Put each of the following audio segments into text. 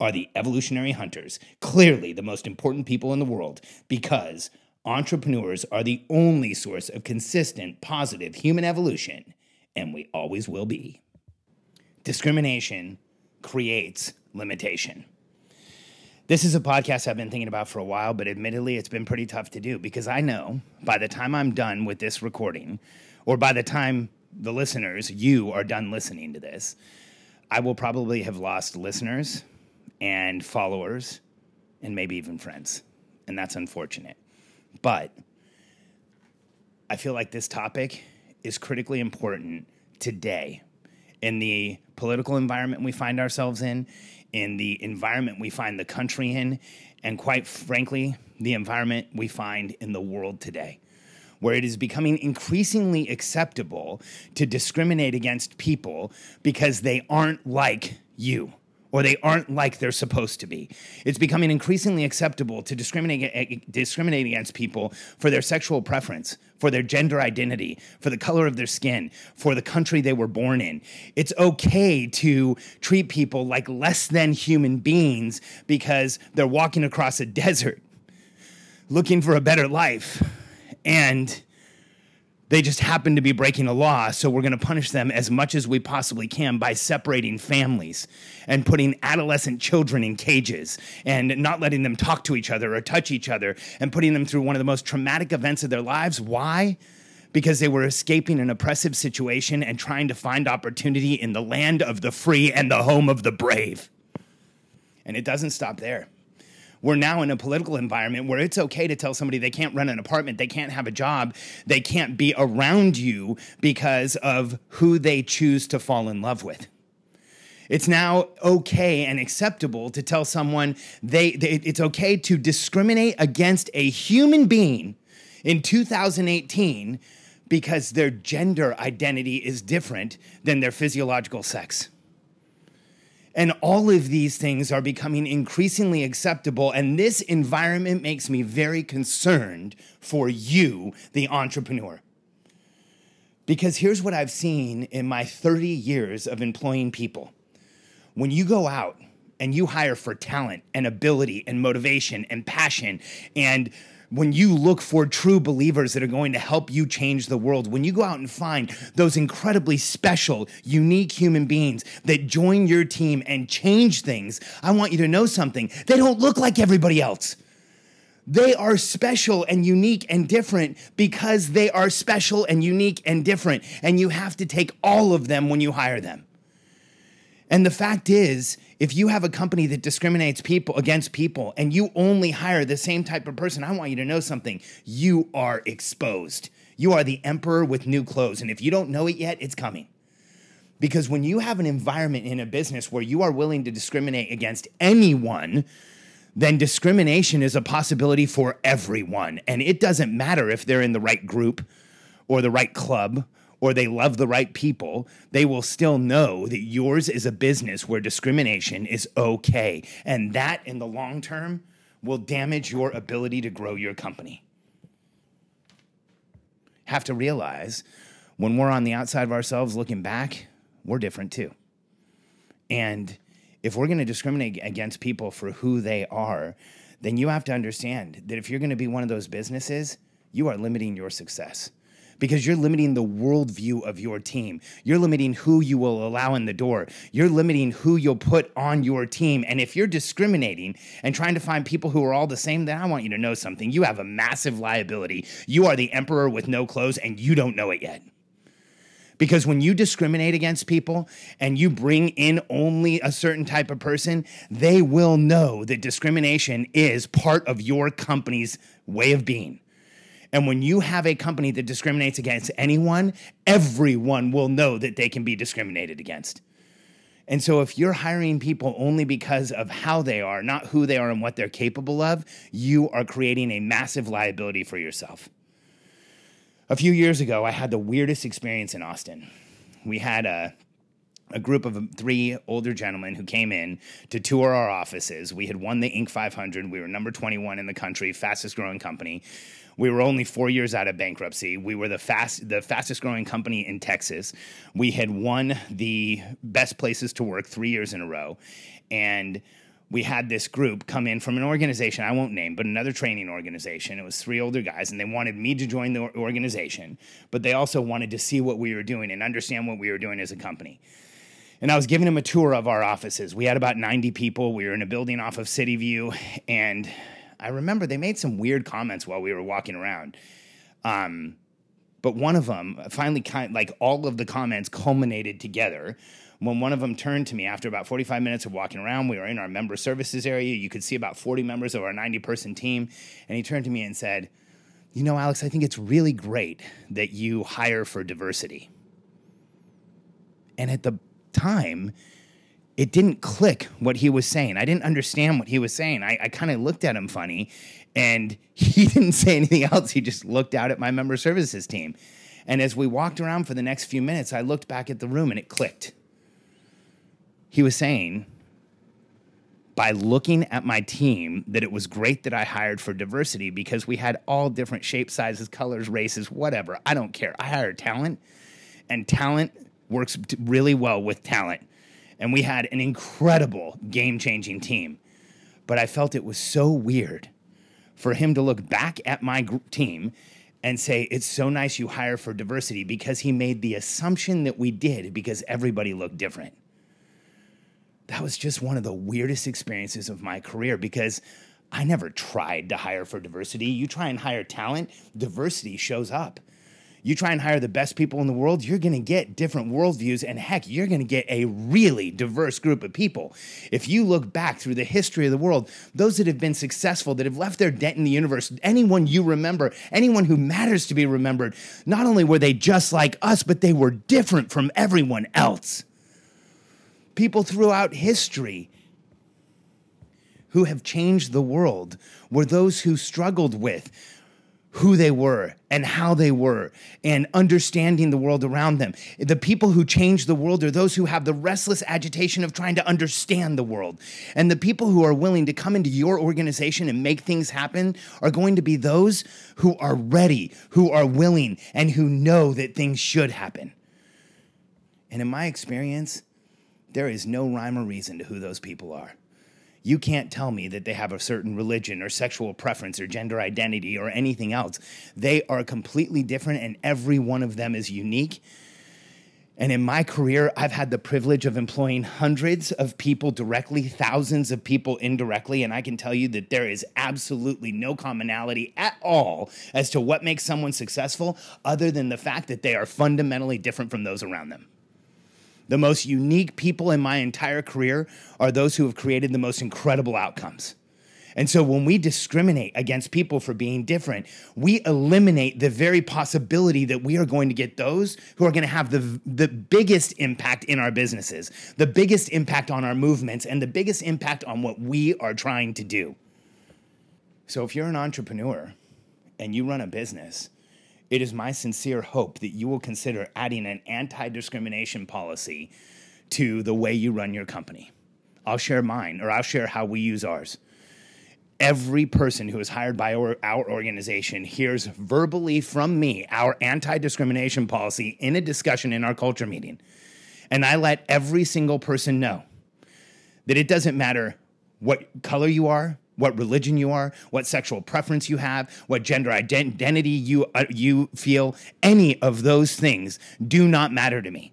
are the evolutionary hunters, clearly the most important people in the world, because entrepreneurs are the only source of consistent, positive human evolution, and we always will be. Discrimination creates limitation. This is a podcast I've been thinking about for a while, but admittedly, it's been pretty tough to do because I know by the time I'm done with this recording, or by the time the listeners, you are done listening to this, I will probably have lost listeners and followers and maybe even friends. And that's unfortunate. But I feel like this topic is critically important today in the political environment we find ourselves in, in the environment we find the country in, and quite frankly, the environment we find in the world today, where it is becoming increasingly acceptable to discriminate against people because they aren't like you or they aren't like they're supposed to be. It's becoming increasingly acceptable to discriminate, discriminate against people for their sexual preference, for their gender identity, for the color of their skin, for the country they were born in. It's okay to treat people like less than human beings because they're walking across a desert looking for a better life. And they just happen to be breaking a law, so we're going to punish them as much as we possibly can by separating families and putting adolescent children in cages and not letting them talk to each other or touch each other and putting them through one of the most traumatic events of their lives. Why? Because they were escaping an oppressive situation and trying to find opportunity in the land of the free and the home of the brave. And it doesn't stop there we're now in a political environment where it's okay to tell somebody they can't rent an apartment, they can't have a job, they can't be around you because of who they choose to fall in love with. It's now okay and acceptable to tell someone they, they it's okay to discriminate against a human being in 2018 because their gender identity is different than their physiological sex. And all of these things are becoming increasingly acceptable. And this environment makes me very concerned for you, the entrepreneur. Because here's what I've seen in my 30 years of employing people. When you go out and you hire for talent and ability and motivation and passion and when you look for true believers that are going to help you change the world, when you go out and find those incredibly special, unique human beings that join your team and change things, I want you to know something. They don't look like everybody else. They are special and unique and different because they are special and unique and different. And you have to take all of them when you hire them. And the fact is, if you have a company that discriminates people against people and you only hire the same type of person, I want you to know something. You are exposed. You are the emperor with new clothes. And if you don't know it yet, it's coming. Because when you have an environment in a business where you are willing to discriminate against anyone, then discrimination is a possibility for everyone. And it doesn't matter if they're in the right group or the right club or they love the right people, they will still know that yours is a business where discrimination is okay. And that in the long term will damage your ability to grow your company. Have to realize when we're on the outside of ourselves looking back, we're different too. And if we're going to discriminate against people for who they are, then you have to understand that if you're going to be one of those businesses, you are limiting your success because you're limiting the worldview of your team. You're limiting who you will allow in the door. You're limiting who you'll put on your team. And if you're discriminating and trying to find people who are all the same, then I want you to know something. You have a massive liability. You are the emperor with no clothes and you don't know it yet. Because when you discriminate against people and you bring in only a certain type of person, they will know that discrimination is part of your company's way of being. And when you have a company that discriminates against anyone, everyone will know that they can be discriminated against. And so, if you're hiring people only because of how they are, not who they are and what they're capable of, you are creating a massive liability for yourself. A few years ago, I had the weirdest experience in Austin. We had a a group of three older gentlemen who came in to tour our offices. We had won the Inc. 500. We were number 21 in the country, fastest growing company. We were only four years out of bankruptcy. We were the fast, the fastest growing company in Texas. We had won the best places to work three years in a row, and we had this group come in from an organization I won't name, but another training organization. It was three older guys, and they wanted me to join the organization, but they also wanted to see what we were doing and understand what we were doing as a company. And I was giving them a tour of our offices. We had about 90 people. We were in a building off of City View, and I remember they made some weird comments while we were walking around. Um, but one of them finally kind like all of the comments culminated together when one of them turned to me after about 45 minutes of walking around, we were in our member services area. You could see about 40 members of our 90 person team. And he turned to me and said, You know, Alex, I think it's really great that you hire for diversity. And at the time, it didn't click what he was saying. I didn't understand what he was saying. I, I kind of looked at him funny, and he didn't say anything else. He just looked out at my member services team. And as we walked around for the next few minutes, I looked back at the room and it clicked he was saying by looking at my team that it was great that I hired for diversity because we had all different shapes, sizes, colors, races, whatever. I don't care. I hired talent, and talent works really well with talent. And we had an incredible game changing team. But I felt it was so weird for him to look back at my team and say, It's so nice you hire for diversity because he made the assumption that we did because everybody looked different that was just one of the weirdest experiences of my career because I never tried to hire for diversity. You try and hire talent, diversity shows up. You try and hire the best people in the world, you're gonna get different worldviews, and heck, you're gonna get a really diverse group of people. If you look back through the history of the world, those that have been successful, that have left their dent in the universe, anyone you remember, anyone who matters to be remembered, not only were they just like us, but they were different from everyone else people throughout history who have changed the world were those who struggled with who they were and how they were and understanding the world around them. The people who change the world are those who have the restless agitation of trying to understand the world. And the people who are willing to come into your organization and make things happen are going to be those who are ready, who are willing, and who know that things should happen. And in my experience, there is no rhyme or reason to who those people are. You can't tell me that they have a certain religion or sexual preference or gender identity or anything else. They are completely different, and every one of them is unique. And in my career, I've had the privilege of employing hundreds of people directly, thousands of people indirectly. And I can tell you that there is absolutely no commonality at all as to what makes someone successful, other than the fact that they are fundamentally different from those around them. The most unique people in my entire career are those who have created the most incredible outcomes. And so when we discriminate against people for being different, we eliminate the very possibility that we are going to get those who are going to have the, the biggest impact in our businesses, the biggest impact on our movements, and the biggest impact on what we are trying to do. So if you're an entrepreneur and you run a business, it is my sincere hope that you will consider adding an anti discrimination policy to the way you run your company. I'll share mine, or I'll share how we use ours. Every person who is hired by our, our organization hears verbally from me our anti discrimination policy in a discussion in our culture meeting. And I let every single person know that it doesn't matter what color you are, what religion you are, what sexual preference you have, what gender identity you uh, you feel. Any of those things do not matter to me.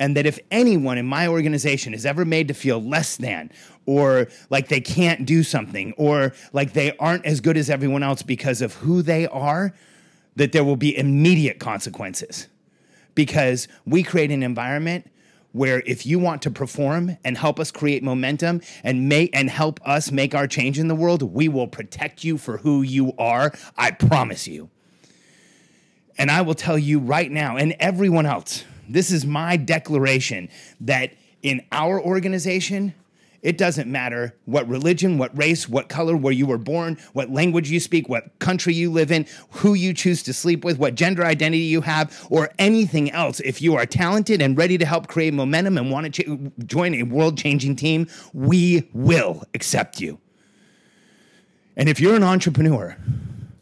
And that if anyone in my organization is ever made to feel less than or like they can't do something or like they aren't as good as everyone else because of who they are, that there will be immediate consequences. Because we create an environment where if you want to perform and help us create momentum and make and help us make our change in the world, we will protect you for who you are. I promise you. And I will tell you right now and everyone else, this is my declaration that in our organization, it doesn't matter what religion, what race, what color, where you were born, what language you speak, what country you live in, who you choose to sleep with, what gender identity you have, or anything else. If you are talented and ready to help create momentum and want to ch- join a world changing team, we will accept you. And if you're an entrepreneur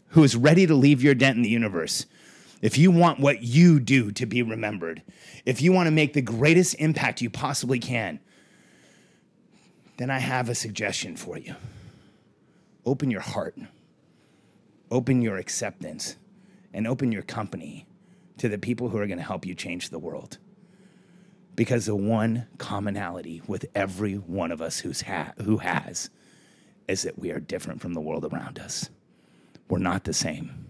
who is ready to leave your dent in the universe, if you want what you do to be remembered, if you want to make the greatest impact you possibly can, then I have a suggestion for you. Open your heart, open your acceptance, and open your company to the people who are going to help you change the world. Because the one commonality with every one of us who's ha- who has is that we are different from the world around us. We're not the same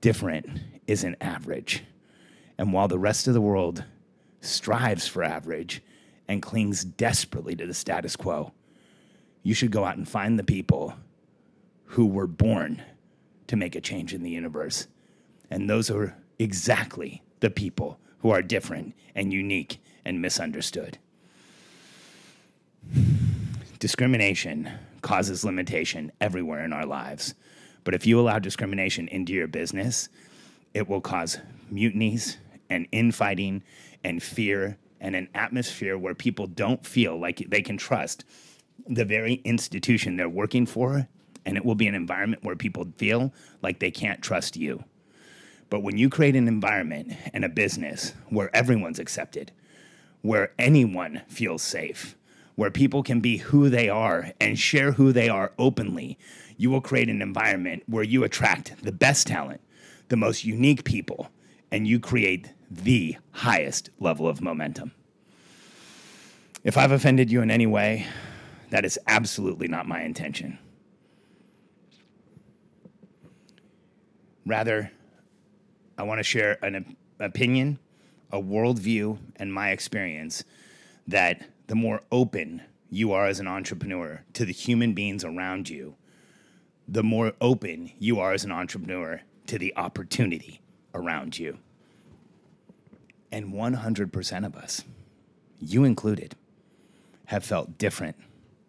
different isn't average. And while the rest of the world strives for average and clings desperately to the status quo, you should go out and find the people who were born to make a change in the universe. And those are exactly the people who are different and unique and misunderstood. Discrimination causes limitation everywhere in our lives. But if you allow discrimination into your business, it will cause mutinies and infighting and fear and an atmosphere where people don't feel like they can trust the very institution they're working for. And it will be an environment where people feel like they can't trust you. But when you create an environment and a business where everyone's accepted, where anyone feels safe, where people can be who they are and share who they are openly, you will create an environment where you attract the best talent, the most unique people, and you create the highest level of momentum. If I've offended you in any way, that is absolutely not my intention. Rather, I want to share an opinion, a worldview, and my experience that the more open you are as an entrepreneur to the human beings around you, the more open you are as an entrepreneur to the opportunity around you. And 100% of us, you included, have felt different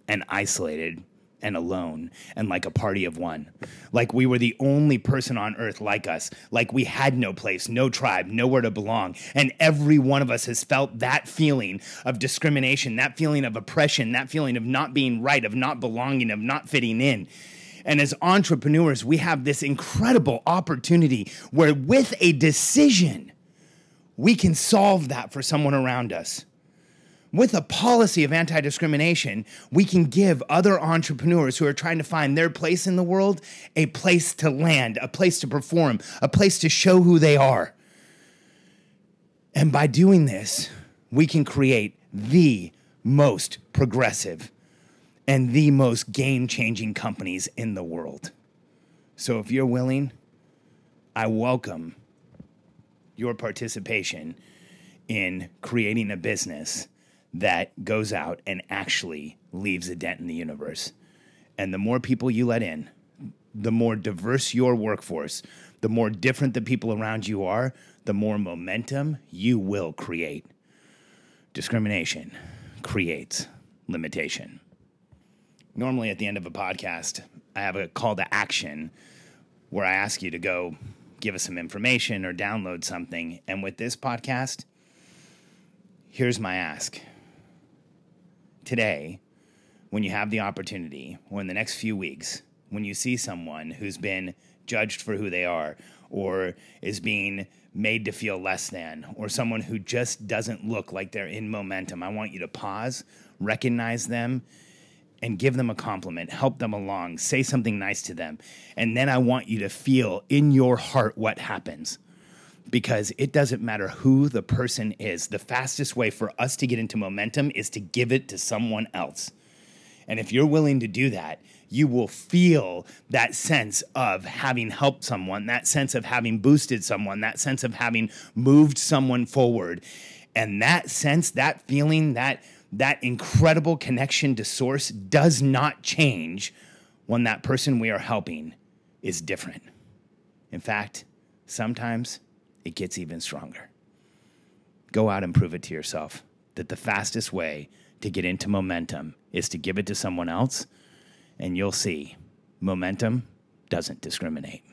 and isolated and alone and like a party of one. Like we were the only person on earth like us. Like we had no place, no tribe, nowhere to belong. And every one of us has felt that feeling of discrimination, that feeling of oppression, that feeling of not being right, of not belonging, of not fitting in. And as entrepreneurs, we have this incredible opportunity where, with a decision, we can solve that for someone around us. With a policy of anti discrimination, we can give other entrepreneurs who are trying to find their place in the world a place to land, a place to perform, a place to show who they are. And by doing this, we can create the most progressive, and the most game changing companies in the world. So if you're willing, I welcome your participation in creating a business that goes out and actually leaves a dent in the universe. And the more people you let in, the more diverse your workforce, the more different the people around you are, the more momentum you will create. Discrimination creates limitation normally at the end of a podcast, I have a call to action where I ask you to go give us some information or download something. And with this podcast, here's my ask. Today, when you have the opportunity, or in the next few weeks, when you see someone who's been judged for who they are, or is being made to feel less than, or someone who just doesn't look like they're in momentum, I want you to pause, recognize them, and give them a compliment, help them along, say something nice to them. And then I want you to feel in your heart what happens. Because it doesn't matter who the person is. The fastest way for us to get into momentum is to give it to someone else. And if you're willing to do that, you will feel that sense of having helped someone, that sense of having boosted someone, that sense of having moved someone forward. And that sense, that feeling, that that incredible connection to source does not change when that person we are helping is different. In fact, sometimes it gets even stronger. Go out and prove it to yourself that the fastest way to get into momentum is to give it to someone else, and you'll see momentum doesn't discriminate.